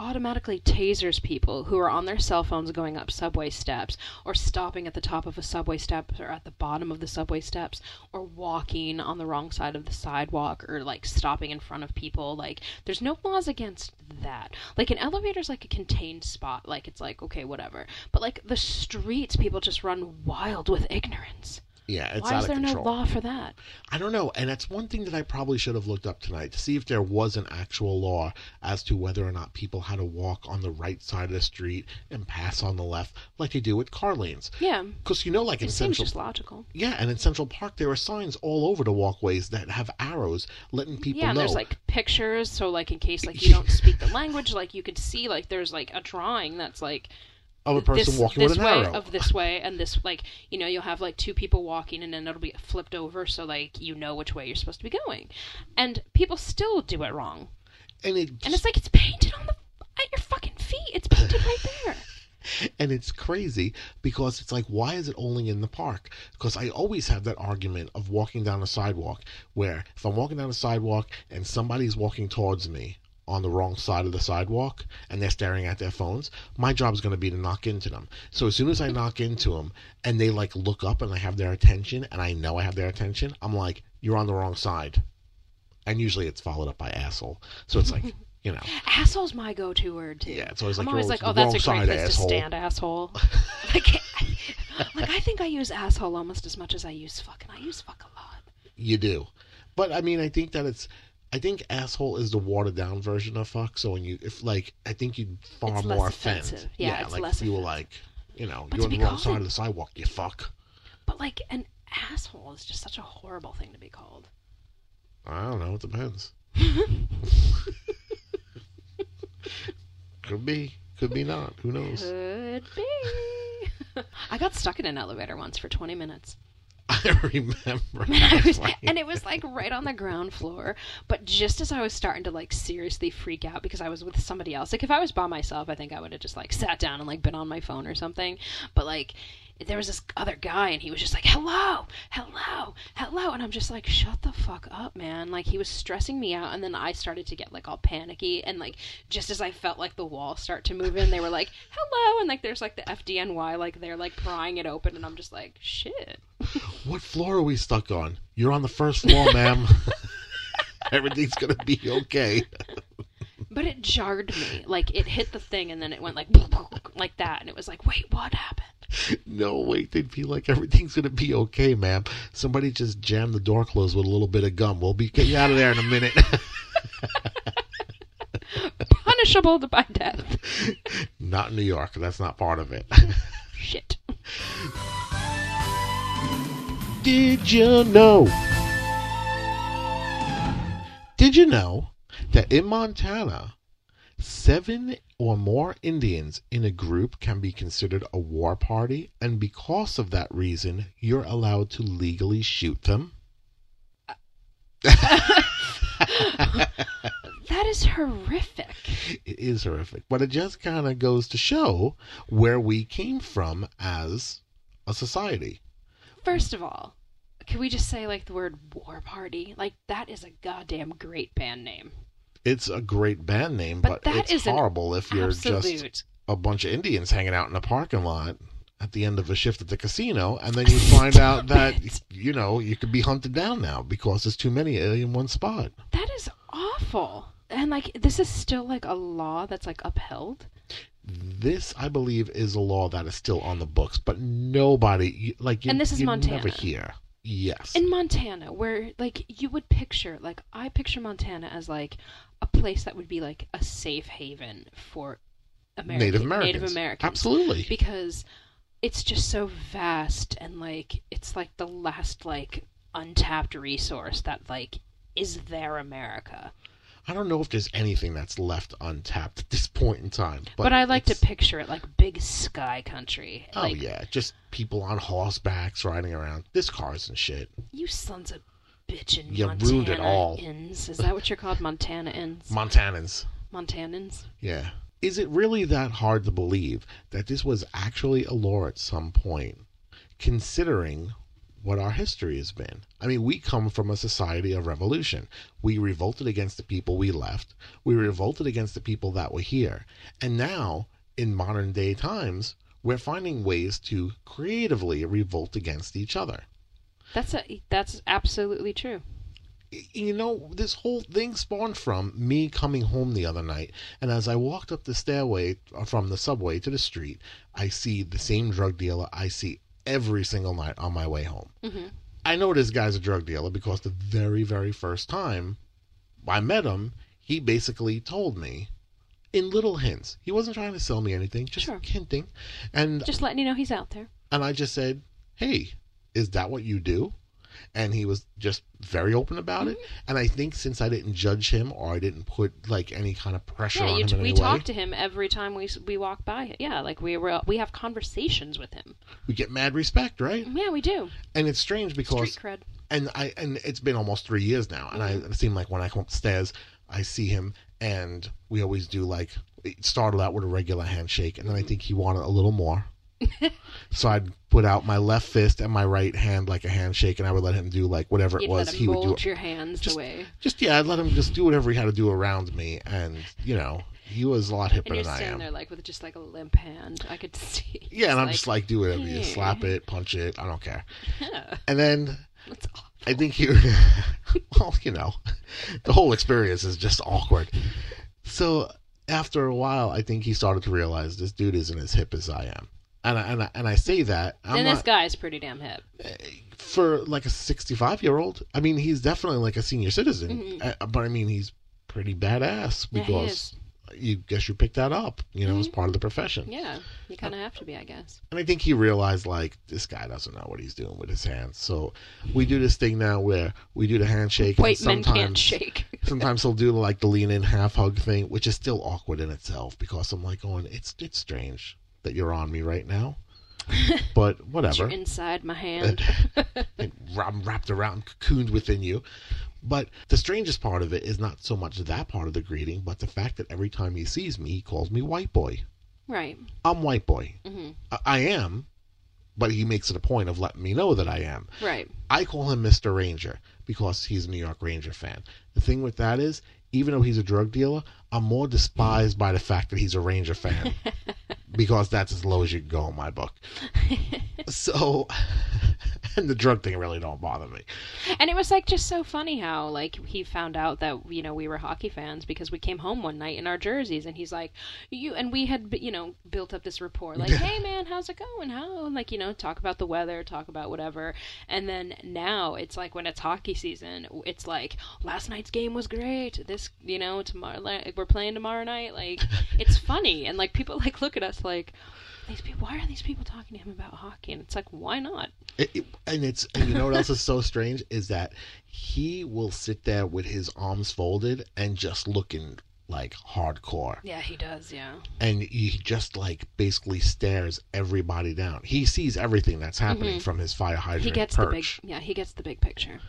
automatically tasers people who are on their cell phones going up subway steps or stopping at the top of a subway step or at the bottom of the subway steps or walking on the wrong side of the sidewalk or like stopping in front of people. Like there's no laws against that. Like an elevator's like a contained spot. Like it's like okay whatever. But like the streets people just run wild with ignorance Yeah, it's why out is of there control. no law for that I don't know, and that's one thing that I probably should have looked up tonight to see if there was an actual law as to whether or not people had to walk on the right side of the street and pass on the left, like they do with car lanes. yeah Because you know, like in seems Central, just logical yeah, and in Central Park there are signs all over the walkways that have arrows letting people yeah, and know. there's like pictures, so like in case like you don't speak the language, like you could see like there's like a drawing that's like of a person this, walking this with an way arrow. of this way and this like you know you'll have like two people walking and then it'll be flipped over so like you know which way you're supposed to be going, and people still do it wrong, and it and it's like it's painted on the at your fucking feet. It's painted right there. and it's crazy because it's like why is it only in the park because i always have that argument of walking down a sidewalk where if i'm walking down a sidewalk and somebody's walking towards me on the wrong side of the sidewalk and they're staring at their phones my job is going to be to knock into them so as soon as i knock into them and they like look up and i have their attention and i know i have their attention i'm like you're on the wrong side and usually it's followed up by asshole so it's like you know Asshole's my go-to word too. Yeah, it's always like, I'm always like, oh, that's a great place asshole." to stand, asshole. like, like I think I use asshole almost as much as I use fuck, and I use fuck a lot. You do. But I mean, I think that it's. I think asshole is the watered down version of fuck. So when you, if like, I think you'd far It's more offend. Yeah, it's like if you were like, you know, But you're on the wrong side of the sidewalk. You fuck. But like an asshole is just such a horrible thing to be called. I don't know. It depends. Could be. Could be not. Who knows? Could be. I got stuck in an elevator once for 20 minutes. I remember. And, I was, Right. and it was like right on the ground floor. But just as I was starting to like seriously freak out because I was with somebody else, like if I was by myself, I think I would have just like sat down and like been on my phone or something. But like there was this other guy and he was just like, hello, hello, hello. And I'm just like, shut the fuck up, man. Like he was stressing me out. And then I started to get like all panicky. And like just as I felt like the wall start to move in, they were like, hello. And like there's like the FDNY, like they're like prying it open. And I'm just like, shit. What floor are we stuck on? You're on the first floor, ma'am. Everything's gonna be okay. But it jarred me. Like it hit the thing and then it went like like that and it was like, "Wait, what happened?" No, wait, they'd be like, everything's gonna be okay, ma'am. Somebody just jammed the door closed with a little bit of gum. We'll be get you out of there in a minute. Punishable by death. not in New York. That's not part of it. Shit. Did you know? Did you know that in Montana, seven or more Indians in a group can be considered a war party, and because of that reason, you're allowed to legally shoot them? That is horrific. It is horrific, but it just kind of goes to show where we came from as a society. First of all, can we just say like the word war party? Like that is a goddamn great band name. It's a great band name, But but, that it's horrible if you're Absolute. just a bunch of Indians hanging out in a parking lot at the end of a shift at the casino, and then you find out that it. you know you could be hunted down now because there's too many in one spot. That is awful. And like this is still like a law that's like upheld. This, I believe, is a law that is still on the books, but nobody like you, And this is Montana. never hear. Yes, in Montana, where like you would picture, like I picture Montana as like a place that would be like a safe haven for American, Native Americans. Native Americans, Absolutely. because it's just so vast and like it's like the last like untapped resource that like is their America. I don't know if there's anything that's left untapped at this point in time. But, But, I like to picture it like big sky country. Oh like, yeah, just people on horsebacks riding around. This cars and shit. You sons of bitchin' You Montana ruined it all. Inns. Is that what you're called? Montana Inns? Montanans. Montanans? Yeah. Is it really that hard to believe that this was actually a lore at some point, considering what our history has been? I mean, we come from a society of revolution. We revolted against the people we left, we revolted against the people that were here. And now, in modern day times, we're finding ways to creatively revolt against each other. That's a, that's absolutely true. you know, this whole thing spawned from me coming home the other night, and as I walked up the stairway uh, from the subway to the street, I see the same drug dealer I see every single night on my way home. hmm I know this guy's a drug dealer because the very, very first time I met him, he basically told me in little hints. He wasn't trying to sell me anything, just Sure. hinting. And Just letting you know he's out there. and I just said, "Hey, is that what you do?" And he was just very open about it. Mm-hmm. And I think since I didn't judge him or I didn't put like any kind of pressure Yeah, on you him we talk way, to him every time we we walk by. Yeah, like we were we have conversations with him. we get mad respect, right? Yeah, we do. And it's strange because Street cred. and I and it's been almost three years now, and I it seemed like when I come upstairs, I see him, and we always do like it started out with a regular handshake, and then I think he wanted a little more. so I'd put out my left fist and my right hand like a handshake, and I would let him do like whatever it You'd was let he would do. your hands just- the way. Just yeah, I'd let him just do whatever he had to do around me, and you know he was a lot hipper And you're than I am. there like with just like a limp hand. I could see. Yeah, and I'm just like do whatever you slap it, punch it, I don't care. Yeah, And then. I think he, well, you know, the whole experience is just awkward. So after a while, I think he started to realize this dude isn't as hip as I am, and I, and I, and I say that I'm and not this guy's pretty damn hip. for like a 65 year old. I mean, he's definitely like a senior citizen, uh, but I mean, he's pretty badass Mm-hmm. Yeah, because you guess you picked that up, you know, as part of the profession. Yeah, you kind of have to be, I guess. And I think he realized like this guy doesn't know what he's doing with his hands. So we do this thing now where we do the handshake. and White men sometimes, can't shake. sometimes he'll do like the lean in half hug thing, which is still awkward in itself because I'm like going, it's it's strange that you're on me right now, but whatever. You're inside my hand. And I'm wrapped around, cocooned within you. But the strangest part of it is not so much that part of the greeting, but the fact that every time he sees me, he calls me white boy. right. I'm white boy. hmm I, I am, but he makes it a point of letting me know that I am. Right. I call him Mr. Ranger because he's a New York Ranger fan. The thing with that is, even though he's a drug dealer, I'm more despised by the fact that he's a Ranger fan because that's as low as you can go in my book. so, and the drug thing really don't bother me. And it was like just so funny how like he found out that you know we were hockey fans because we came home one night in our jerseys and he's like you and we had you know built up this rapport like hey man how's it going? How and like you know talk about the weather talk about whatever. And then now it's like when it's hockey season it's like last night's game was great. This you know tomorrow like, we're playing tomorrow night. Like it's funny. And like people like look at us like these people why are these people talking to him about hockey and it's like why not It, it- and it's and you know what else is so strange is that he will sit there with his arms folded and just looking like hardcore. yeah he does yeah and he just like basically stares everybody down. He sees everything that's happening from his fire hydrant Mm-hmm. he gets the big perch. yeah he gets the big picture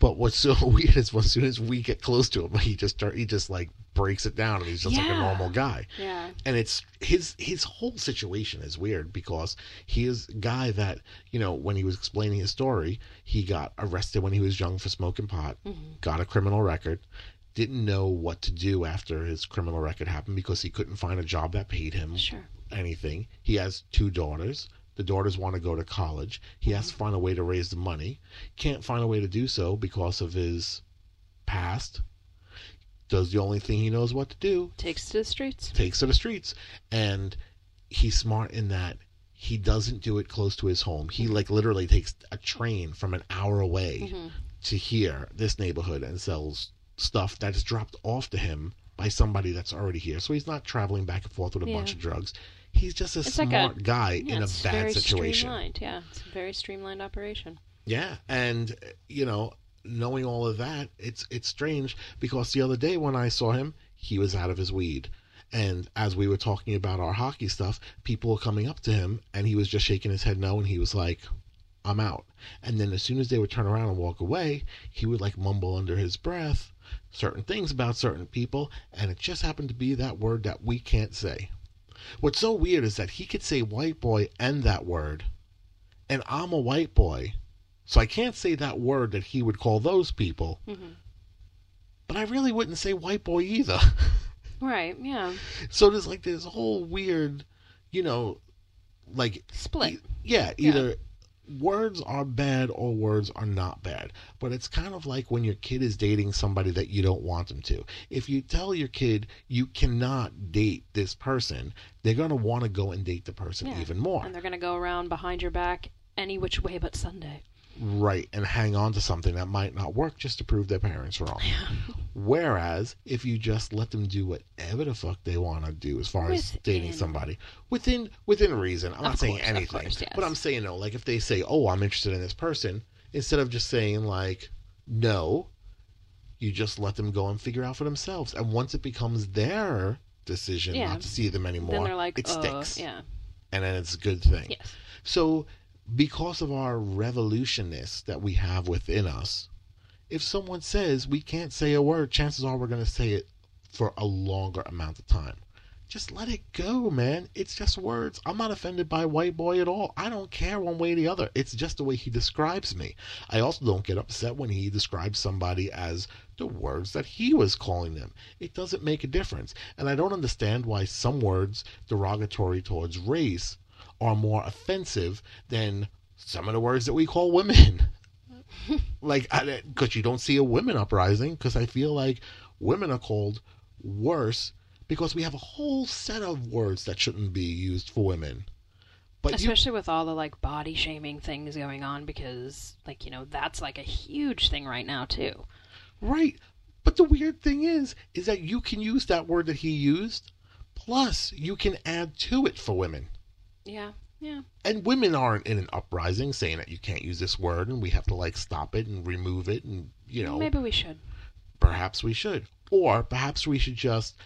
But what's so weird is as soon as we get close to him, he just start, he just like breaks it down, and he's just like a normal guy. yeah And it's his his whole situation is weird because he is a guy that you know when he was explaining his story, he got arrested when he was young for smoking pot, Mm-hmm. got a criminal record, didn't know what to do after his criminal record happened because he couldn't find a job that paid him sure anything. He has two daughters. The daughters want to go to college. He has to find a way to raise the money. Can't find a way to do so because of his past. Does the only thing he knows what to do. takes to the streets Takes to the streets. And he's smart in that he doesn't do it close to his home. He like literally takes a train from an hour away mm-hmm. to here, this neighborhood, and sells stuff that's dropped off to him by somebody that's already here. So he's not traveling back and forth with a bunch of drugs. He's just a It's like smart a- guy yeah, in a it's bad very situation. streamlined yeah it's a very streamlined operation Yeah, and you know, knowing all of that, it's it's strange because the other day when I saw him, he was out of his weed. And as we were talking about our hockey stuff, people were coming up to him and he was just shaking his head no and he was like, I'm out. And then as soon as they would turn around and walk away, he would like mumble under his breath certain things about certain people, and it just happened to be that word that we can't say. What's so weird is that he could say white boy and that word, and I'm a white boy, so I can't say that word that he would call those people. Mhm. But I really wouldn't say white boy either. Right. Yeah. so there's like this whole weird, you know, like Split. E- Yeah. either words are bad or words are not bad. But it's kind of like when your kid is dating somebody that you don't want them to. If you tell your kid you cannot date this person, they're going to want to go and date the person Yeah. even more. And they're gonna go around behind your back any which way but Sunday. Right, and hang on to something that might not work just to prove their parents wrong. Whereas if you just let them do whatever the fuck they want to do as far as dating somebody within within reason, I'm not saying course, of anything, course, yes. but I'm saying no. Like if they say, "Oh, I'm interested in this person," instead of just saying like, "No," you just let them go and figure out for themselves. And once it becomes their decision Yeah. not to see them anymore, then they're like, it sticks, yeah. and then it's a good thing. Yes. So, because of our revolutionists that we have within us, if someone says we can't say a word, chances are we're going to say it for a longer amount of time. Just let it go, man. It's just words. I'm not offended by white boy at all. I don't care one way or the other. It's just the way he describes me. I also don't get upset when he describes somebody as the words that he was calling them. It doesn't make a difference. And I don't understand why some words derogatory towards race are more offensive than some of the words that we call women. like, because you don't see a women uprising, because I feel like women are called worse because we have a whole set of words that shouldn't be used for women. But you, Especially with all the like body shaming things going on because like, you know, that's like a huge thing right now too. right. But the weird thing is, is that you can use that word that he used, plus you can add to it for women. Yeah. Yeah. and women aren't in an uprising saying that you can't use this word and we have to like stop it and remove it and you know Maybe we should. perhaps we should or perhaps we should just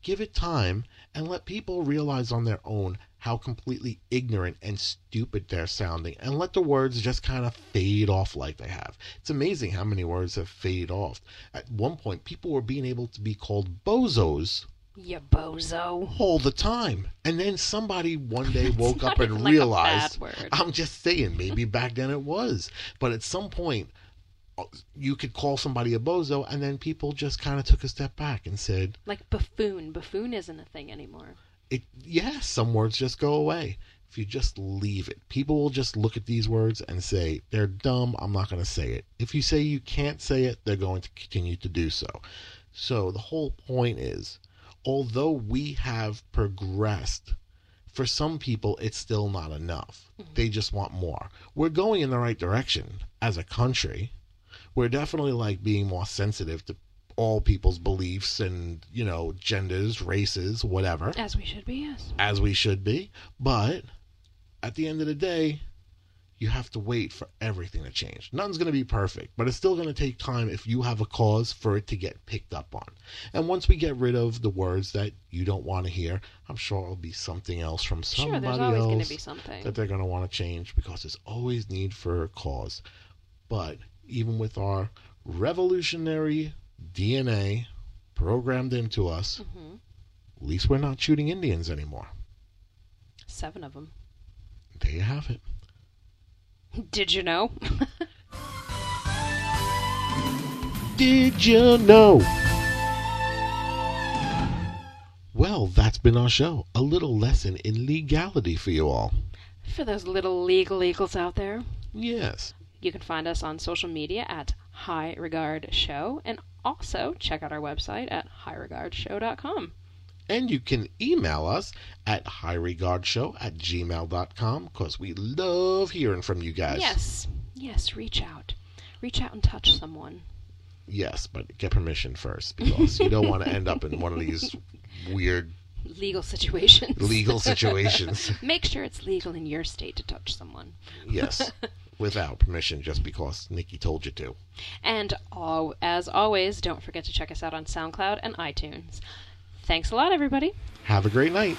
give it time and let people realize on their own how completely ignorant and stupid they're sounding and let the words just kind of fade off like they have it's amazing how many words have faded off at one point people were being able to be called bozos You bozo. all the time. And then somebody one day woke up and like realized. I'm just saying, maybe back then it was. But at some point, uh, you could call somebody a bozo, and then people just kind of took a step back and said, Like buffoon. Buffoon isn't a thing anymore. "It, yeah, some words just go away." If you just leave it, people will just look at these words and say, they're dumb, I'm not going to say it. If you say you can't say it, they're going to continue to do so. So the whole point is, although we have progressed, for some people it's still not enough. Mm-hmm. They just want more. We're going in the right direction as a country. We're definitely like being more sensitive to all people's beliefs and, you know, genders, races, whatever, As we should be, yes. as we should be. But at the end of the day, you have to wait for everything to change. Nothing's going to be perfect, but it's still going to take time if you have a cause for it to get picked up on. And once we get rid of the words that you don't want to hear, I'm sure it'll be something else from Sure, somebody there's always going else to be something. that they're going to want to change because there's always need for a cause. But even with our revolutionary DNA programmed into us, hmm at least we're not shooting Indians anymore. Seven of them. There you have it. Did you know? Did you know? Well, that's been our show. A little lesson in legality for you all. For those little legal eagles out there, Yes. you can find us on social media at High Regard Show, and also check out our website at highregardshow.com. And you can email us at highregardshow at gmail.com because we love hearing from you guys. Yes, yes, reach out. Reach out and touch someone. Yes, but get permission first because you don't want to end up in one of these weird Legal situations. legal situations. Make sure it's legal in your state to touch someone. Yes. without permission just because Nikki told you to. And as always, don't forget to check us out on SoundCloud and iTunes. Thanks a lot, everybody. Have a great night.